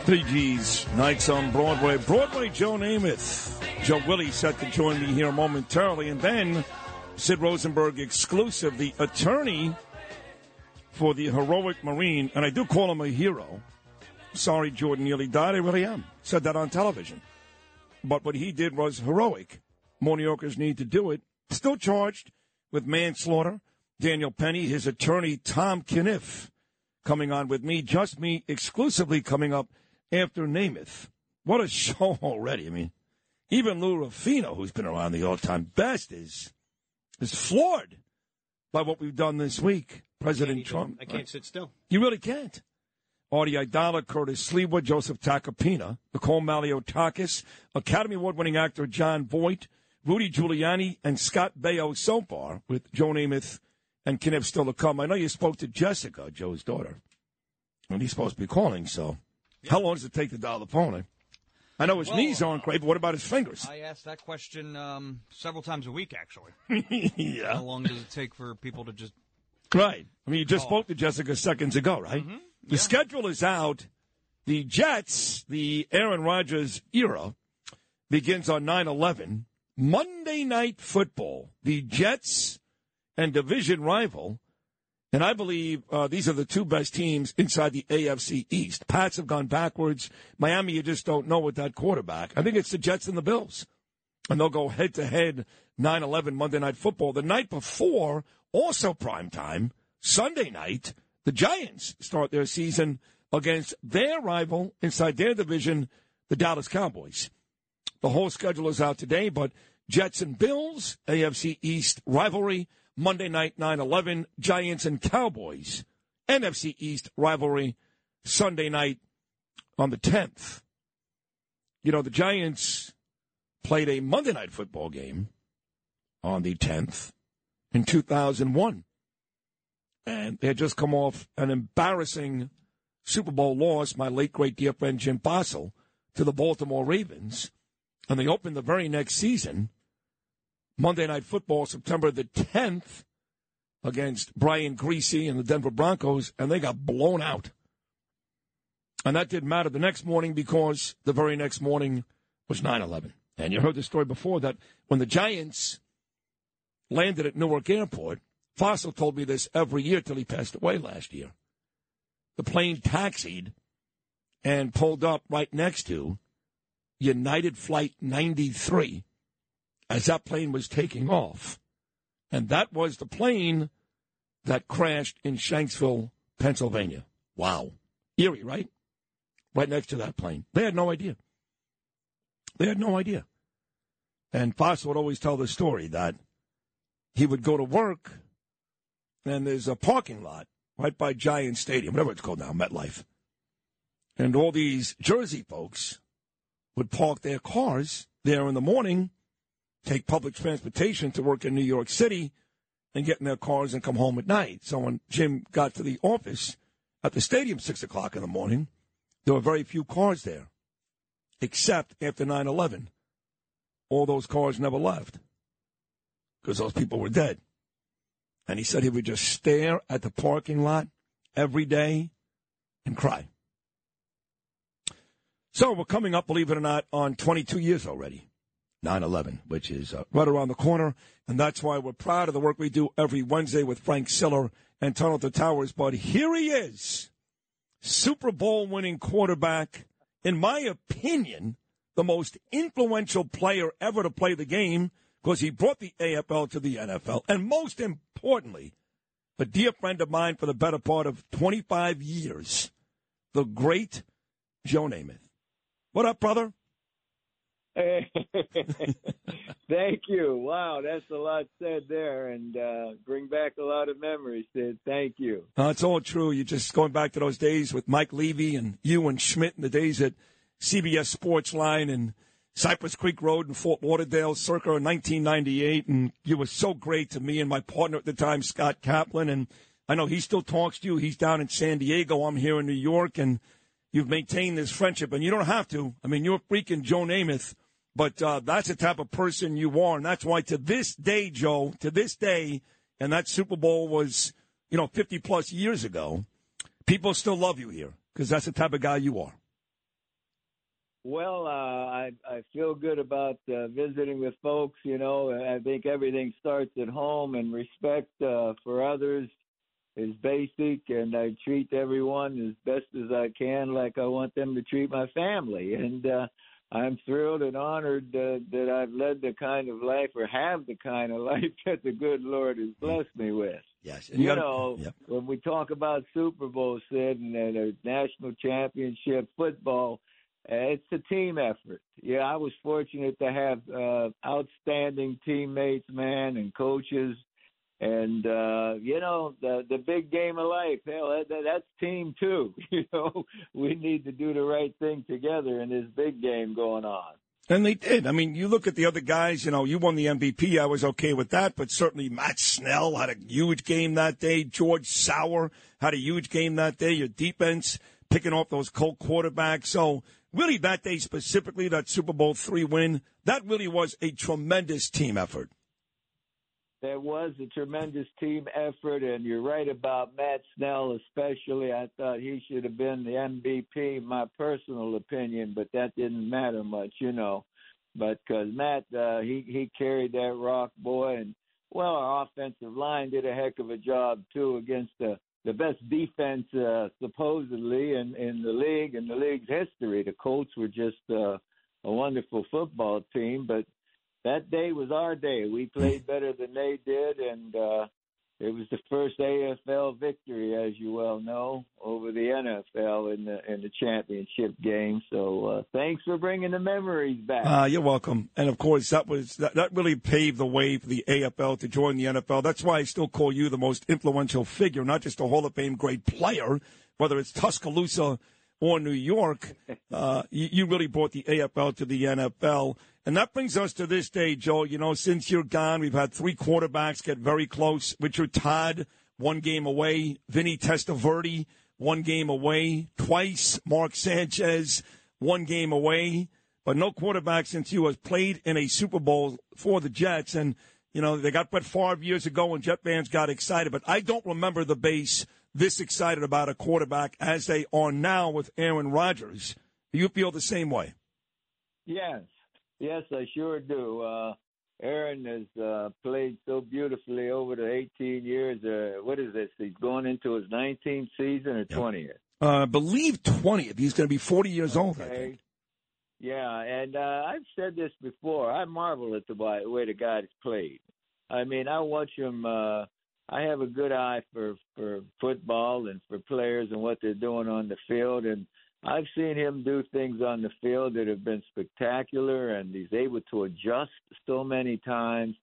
Broadway. Three G's, Nights on Broadway. Broadway Joe Namath. Joe Willie set to join me here momentarily. And then Sid Rosenberg exclusive, the attorney for the heroic Marine. And I do call him a hero. Sorry, Jordan Neely died. I really am. Said that on television. But what he did was heroic. More New Yorkers need to do it. Still charged with manslaughter. Daniel Penny, his attorney, Tom Kenniff, coming on with me. Just me exclusively coming up after Namath. What a show already. I mean, even Lou Rufino, who's been around the all-time best, is is floored by what we've done this week. President Trump. I can't sit still. You really can't. Artie Aidala, Curtis Sliwa, Joseph Tacopina, Nicole Malliotakis, Academy Award-winning actor Jon Voight, Rudy Giuliani, and Scott Baio so far, with Joe Namath and Kenniff still to come. I know you spoke to Jessica, Joe's daughter, and he's supposed to be calling, so how long does it take to dial the phone? I know his Well, knees aren't great, but what about his fingers? I ask that question um, several times a week, actually. yeah. How long does it take for people to just? Right. I mean, you just Oh. spoke to Jessica seconds ago, right? The schedule is out. The Jets, the Aaron Rodgers era, begins on 9 11. Monday Night Football. The Jets and division rival. And I believe uh, these are the two best teams inside the AFC East. Pats have gone backwards. Miami, you just don't know with that quarterback. I think it's the Jets and the Bills. And they'll go head to head 9 11 Monday Night Football. The night before, also prime time, Sunday night, the Giants start their season against their rival inside their division, the Dallas Cowboys. The whole schedule is out today, but Jets and Bills, AFC East rivalry, Monday night 9 11, Giants and Cowboys, NFC East rivalry, Sunday night on the 10th. You know, the Giants played a Monday night football game on the 10th in 2001. And they had just come off an embarrassing Super Bowl loss, my late great dear friend Jim Fassel, to the Baltimore Ravens. And they opened the very next season, Monday Night Football, September the 10th, against Brian Griese and the Denver Broncos, and they got blown out. And that didn't matter the next morning because the very next morning was 9 11. And you heard the story before that when the Giants landed at Newark Airport, Fassel told me this every year till he passed away last year. The plane taxied and pulled up right next to United Flight 93 as that plane was taking off. And that was the plane that crashed in Shanksville, Pennsylvania. Wow. Eerie, right? Right next to that plane. They had no idea. They had no idea. And Foss would always tell the story that he would go to work and there's a parking lot right by Giant Stadium, whatever it's called now, MetLife. And all these Jersey folks would park their cars there in the morning, take public transportation to work in New York City, and get in their cars and come home at night. So when Jim got to the office at the stadium six o'clock in the morning, there were very few cars there, except after 9 11. All those cars never left because those people were dead. And he said he would just stare at the parking lot every day and cry. So we're coming up, believe it or not, on 22 years already 9/11, which is uh, right around the corner, and that's why we're proud of the work we do every Wednesday with Frank Siller and Tunnel to Towers. But here he is, Super Bowl winning quarterback, in my opinion, the most influential player ever to play the game because he brought the AFL to the NFL, and most importantly, a dear friend of mine for the better part of 25 years, the great Joe Namath. What up, brother? Thank you. Wow, that's a lot said there, and uh, bring back a lot of memories, Sid. Thank you. Uh, it's all true. You're just going back to those days with Mike Levy and you and Schmidt and the days at CBS Sports Line and Cypress Creek Road in Fort Lauderdale circa 1998. And you were so great to me and my partner at the time, Scott Kaplan. And I know he still talks to you. He's down in San Diego. I'm here in New York. And you've maintained this friendship. And you don't have to. I mean, you're freaking Joe Namath. But uh, that's the type of person you are. And that's why to this day, Joe, to this day, and that Super Bowl was, you know, 50 plus years ago, people still love you here because that's the type of guy you are. Well, uh, I I feel good about uh, visiting with folks. You know, I think everything starts at home, and respect uh, for others is basic. And I treat everyone as best as I can, like I want them to treat my family. And uh, I'm thrilled and honored uh, that I've led the kind of life, or have the kind of life that the good Lord has blessed me with. Yes. You know, when we talk about Super Bowl, Sid, and a national championship football, uh, it's a team effort. Yeah, I was fortunate to have uh, outstanding teammates, man, and coaches, and uh, you know the the big game of life. Hell, that, that, that's team too. You know, we need to do the right thing together in this big game going on. And they did. I mean, you look at the other guys, you know, you won the MVP. I was okay with that, but certainly Matt Snell had a huge game that day. George Sauer had a huge game that day. Your defense picking off those Colt quarterbacks. So really that day specifically, that Super Bowl three win, that really was a tremendous team effort. There was a tremendous team effort, and you're right about Matt Snell, especially. I thought he should have been the MVP, my personal opinion, but that didn't matter much, you know. But because Matt, uh, he he carried that rock, boy, and well, our offensive line did a heck of a job too against the the best defense uh, supposedly in in the league in the league's history. The Colts were just uh, a wonderful football team, but that day was our day. We played better than they did, and uh, it was the first AFL victory, as you well know, over the NFL in the in the championship game. So uh, thanks for bringing the memories back. Uh, you're welcome. And of course, that was that, that really paved the way for the AFL to join the NFL. That's why I still call you the most influential figure, not just a Hall of Fame great player, whether it's Tuscaloosa or New York. Uh, you, you really brought the AFL to the NFL. And that brings us to this day, Joe. You know, since you're gone, we've had three quarterbacks get very close. Richard Todd, one game away. Vinny Testaverde, one game away. Twice. Mark Sanchez, one game away. But no quarterback since you has played in a Super Bowl for the Jets. And, you know, they got Brett Favre years ago when Jet fans got excited. But I don't remember the base this excited about a quarterback as they are now with Aaron Rodgers. You feel the same way? Yes, yes, I sure do. Uh, Aaron has uh, played so beautifully over the 18 years. Uh, what is this? He's going into his 19th season or 20th? Uh, I believe 20th. He's going to be 40 years old, I Okay. think. Yeah, and uh, I've said this before. I marvel at the way, way the guy has played. I mean, I watch him. I have a good eye for for football and for players and what they're doing on the field, and I've seen him do things on the field that have been spectacular, and he's able to adjust so many times.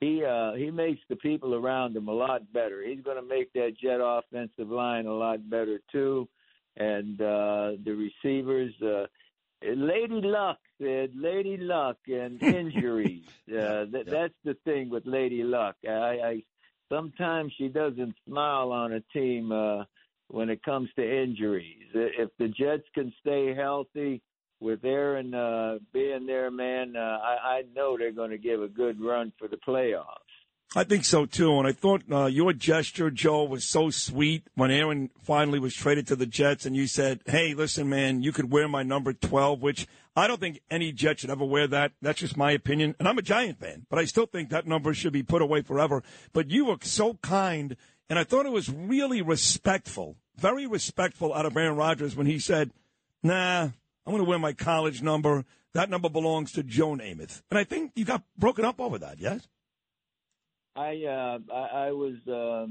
He uh, he makes the people around him a lot better. He's going to make that Jet offensive line a lot better too, and uh, the receivers. Uh, Lady Luck said, "Lady Luck and injuries. uh, that, That's the thing with Lady Luck. I, I sometimes she doesn't smile on a team uh, when it comes to injuries. If the Jets can stay healthy with Aaron uh, being there, man, uh, I, I know they're going to give a good run for the playoffs. I think so too, and I thought uh, your gesture, Joe, was so sweet when Aaron finally was traded to the Jets, and you said, "Hey, listen, man, you could wear my number twelve, which I don't think any Jet should ever wear that. That's just my opinion, and I'm a Giant fan, but I still think that number should be put away forever. But you were so kind, and I thought it was really respectful, very respectful out of Aaron Rodgers when he said, "Nah, I'm going to wear my college number. That number belongs to Joe Namath," and I think you got broken up over that. Yes. I uh, I, I was uh,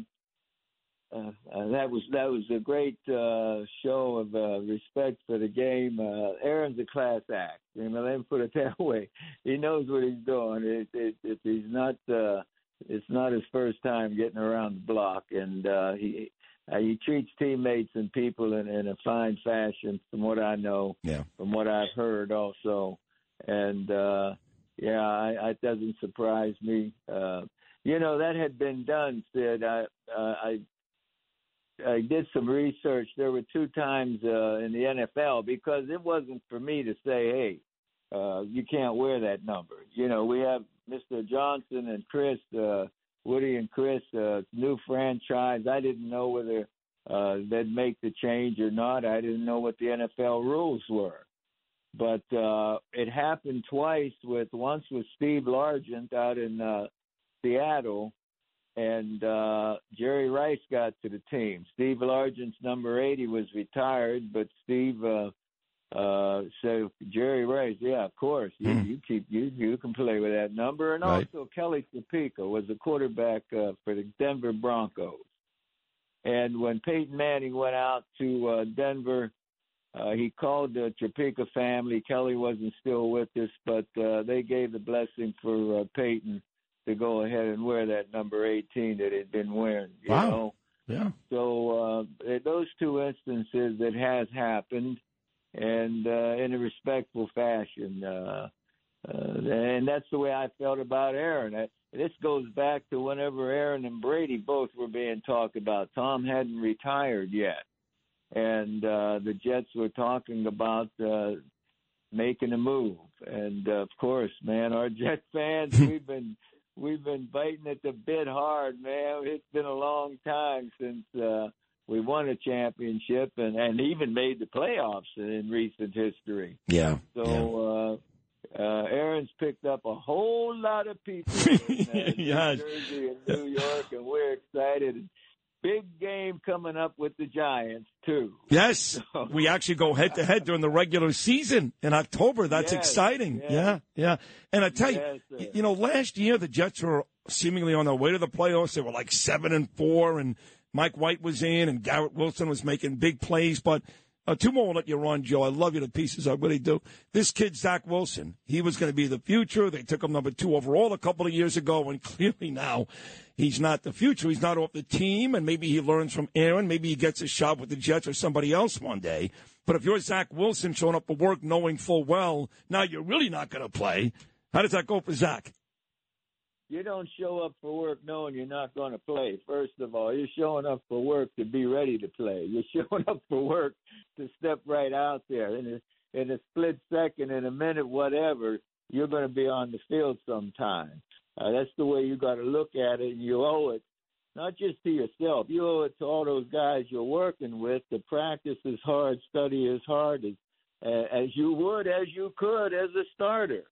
uh, that was that was a great uh, show of uh, respect for the game. Uh, Aaron's a class act. You know, let me put it that way. He knows what he's doing. It, it, it, he's not. Uh, it's not his first time getting around the block, and uh, he uh, he treats teammates and people in, in a fine fashion, from what I know. Yeah. From what I've heard, also, and uh, yeah, I, it doesn't surprise me. Uh, you know that had been done, Sid. I uh, I I did some research. There were two times uh, in the NFL because it wasn't for me to say, "Hey, uh, you can't wear that number." You know, we have Mr. Johnson and Chris, uh, Woody and Chris, uh, new franchise. I didn't know whether uh, they'd make the change or not. I didn't know what the NFL rules were. But uh, it happened twice. With once with Steve Largent out in uh, Seattle, and uh, Jerry Rice got to the team. Steve Largent's number 80 was retired, but Steve uh, uh, said, Jerry Rice, yeah, of course, you, Hmm. you keep you you can play with that number. And Right. also Kelly Tripucka was the quarterback uh, for the Denver Broncos. And when Peyton Manning went out to uh, Denver, uh, he called the Tripucka family. Kelly wasn't still with us, but uh, they gave the blessing for uh, Peyton to go ahead and wear that number 18 that he'd been wearing. You Wow. know? Yeah. So uh, those two instances, it has happened, and uh, in a respectful fashion. Uh, uh, and that's the way I felt about Aaron. Uh, This goes back to whenever Aaron and Brady both were being talked about. Tom hadn't retired yet, and uh, the Jets were talking about uh, making a move. And uh, of course, man, our Jet fans, we've been we've been biting at the bit hard, man. It's been a long time since uh, we won a championship and and even made the playoffs in recent history. Yeah. So yeah. uh, uh, Aaron's picked up a whole lot of people in uh, Yes. New Jersey and New York, and we're excited. Big game coming up with the Giants too. Yes, we actually go head to head during the regular season in October. That's Yes, exciting. yes. Yeah, yeah. And I tell Yes, you, sir. you know, last year the Jets were seemingly on their way to the playoffs. They were like seven and four, and Mike White was in, and Garrett Wilson was making big plays. But uh, two more will let you run, Joe. I love you to pieces. I really do. This kid, Zach Wilson, he was going to be the future. They took him number two overall a couple of years ago, and clearly now he's not the future. He's not off the team, and maybe he learns from Aaron. Maybe he gets a shot with the Jets or somebody else one day. But if you're Zach Wilson showing up for work knowing full well now you're really not going to play, how does that go for Zach? You don't show up for work knowing you're not going to play. First of all, you're showing up for work to be ready to play. You're showing up for work to step right out there in a in a split second, in a minute, whatever. You're going to be on the field sometime. Uh, that's the way you got to look at it, you owe it not just to yourself. You owe it to all those guys you're working with to practice as hard, study as hard as uh, as you would, as you could as a starter.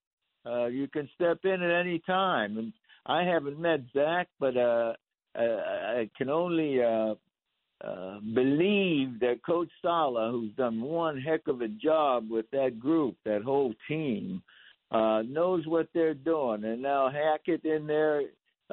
Uh, you can step in at any time, and I haven't met Zach, but uh, I, I can only uh, uh, believe that Coach Saleh, who's done one heck of a job with that group, that whole team, uh, knows what they're doing. And now Hackett in there,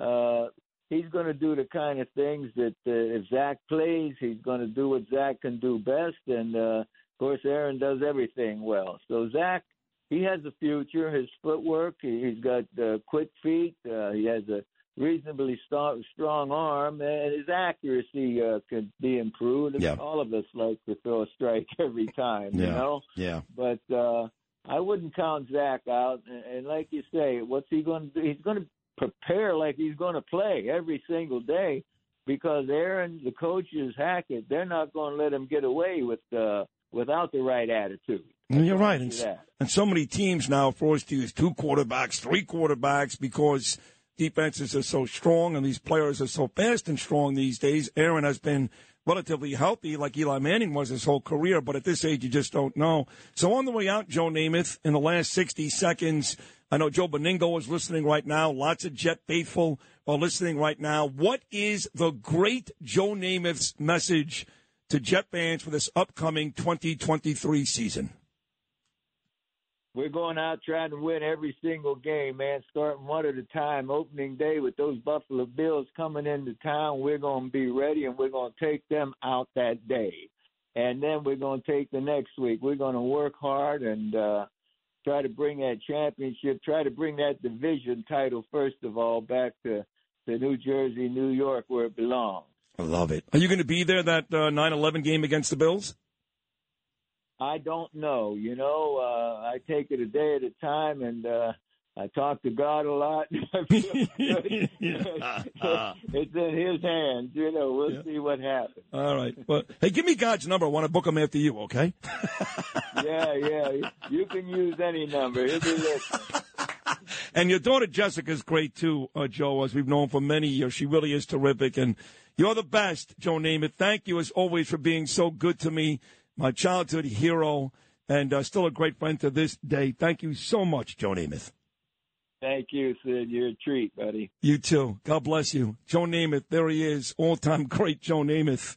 uh, he's going to do the kind of things that uh, if Zach plays, he's going to do what Zach can do best. And uh, of course, Aaron does everything well. So Zach he has a future. His footwork, he- he's got uh, quick feet. Uh, he has a reasonably st- strong arm, and his accuracy uh, could be improved. Yeah. All of us like to throw a strike every time, you know. Yeah. But uh, I wouldn't count Zach out. And, and like you say, what's he going to do? He's going to prepare like he's going to play every single day because Aaron, the coaches, Hackett, they're not going to let him get away with uh, without the right attitude. And you're right. And, and so many teams now are forced to use two quarterbacks, three quarterbacks because defenses are so strong and these players are so fast and strong these days. Aaron has been relatively healthy like Eli Manning was his whole career, but at this age, you just don't know. So on the way out, Joe Namath, in the last 60 seconds, I know Joe Benigno is listening right now. Lots of Jet faithful are listening right now. What is the great Joe Namath's message to Jet fans for this upcoming 2023 season? We're going out trying to win every single game, man, starting one at a time. Opening day with those Buffalo Bills coming into town, we're going to be ready and we're going to take them out that day. And then we're going to take the next week. We're going to work hard and uh, try to bring that championship, try to bring that division title, first of all, back to, to New Jersey, New York, where it belongs. I love it. Are you going to be there that uh, 9-11 game against the Bills? I don't know. You know, uh, I take it a day at a time, and uh, I talk to God a lot. it's in His hands. You know, we'll Yeah. see what happens. All right. Well, hey, give me God's number. I want to book him after you, okay? Yeah, yeah. You can use any number. He'll be listening. And your daughter Jessica's great too, uh, Joe, as we've known for many years. She really is terrific. And you're the best, Joe Namath. Thank you as always for being so good to me, my childhood hero, and uh, still a great friend to this day. Thank you so much, Joe Namath. Thank you, Sid. You're a treat, buddy. You too. God bless you. Joe Namath, there he is, all time great Joe Namath.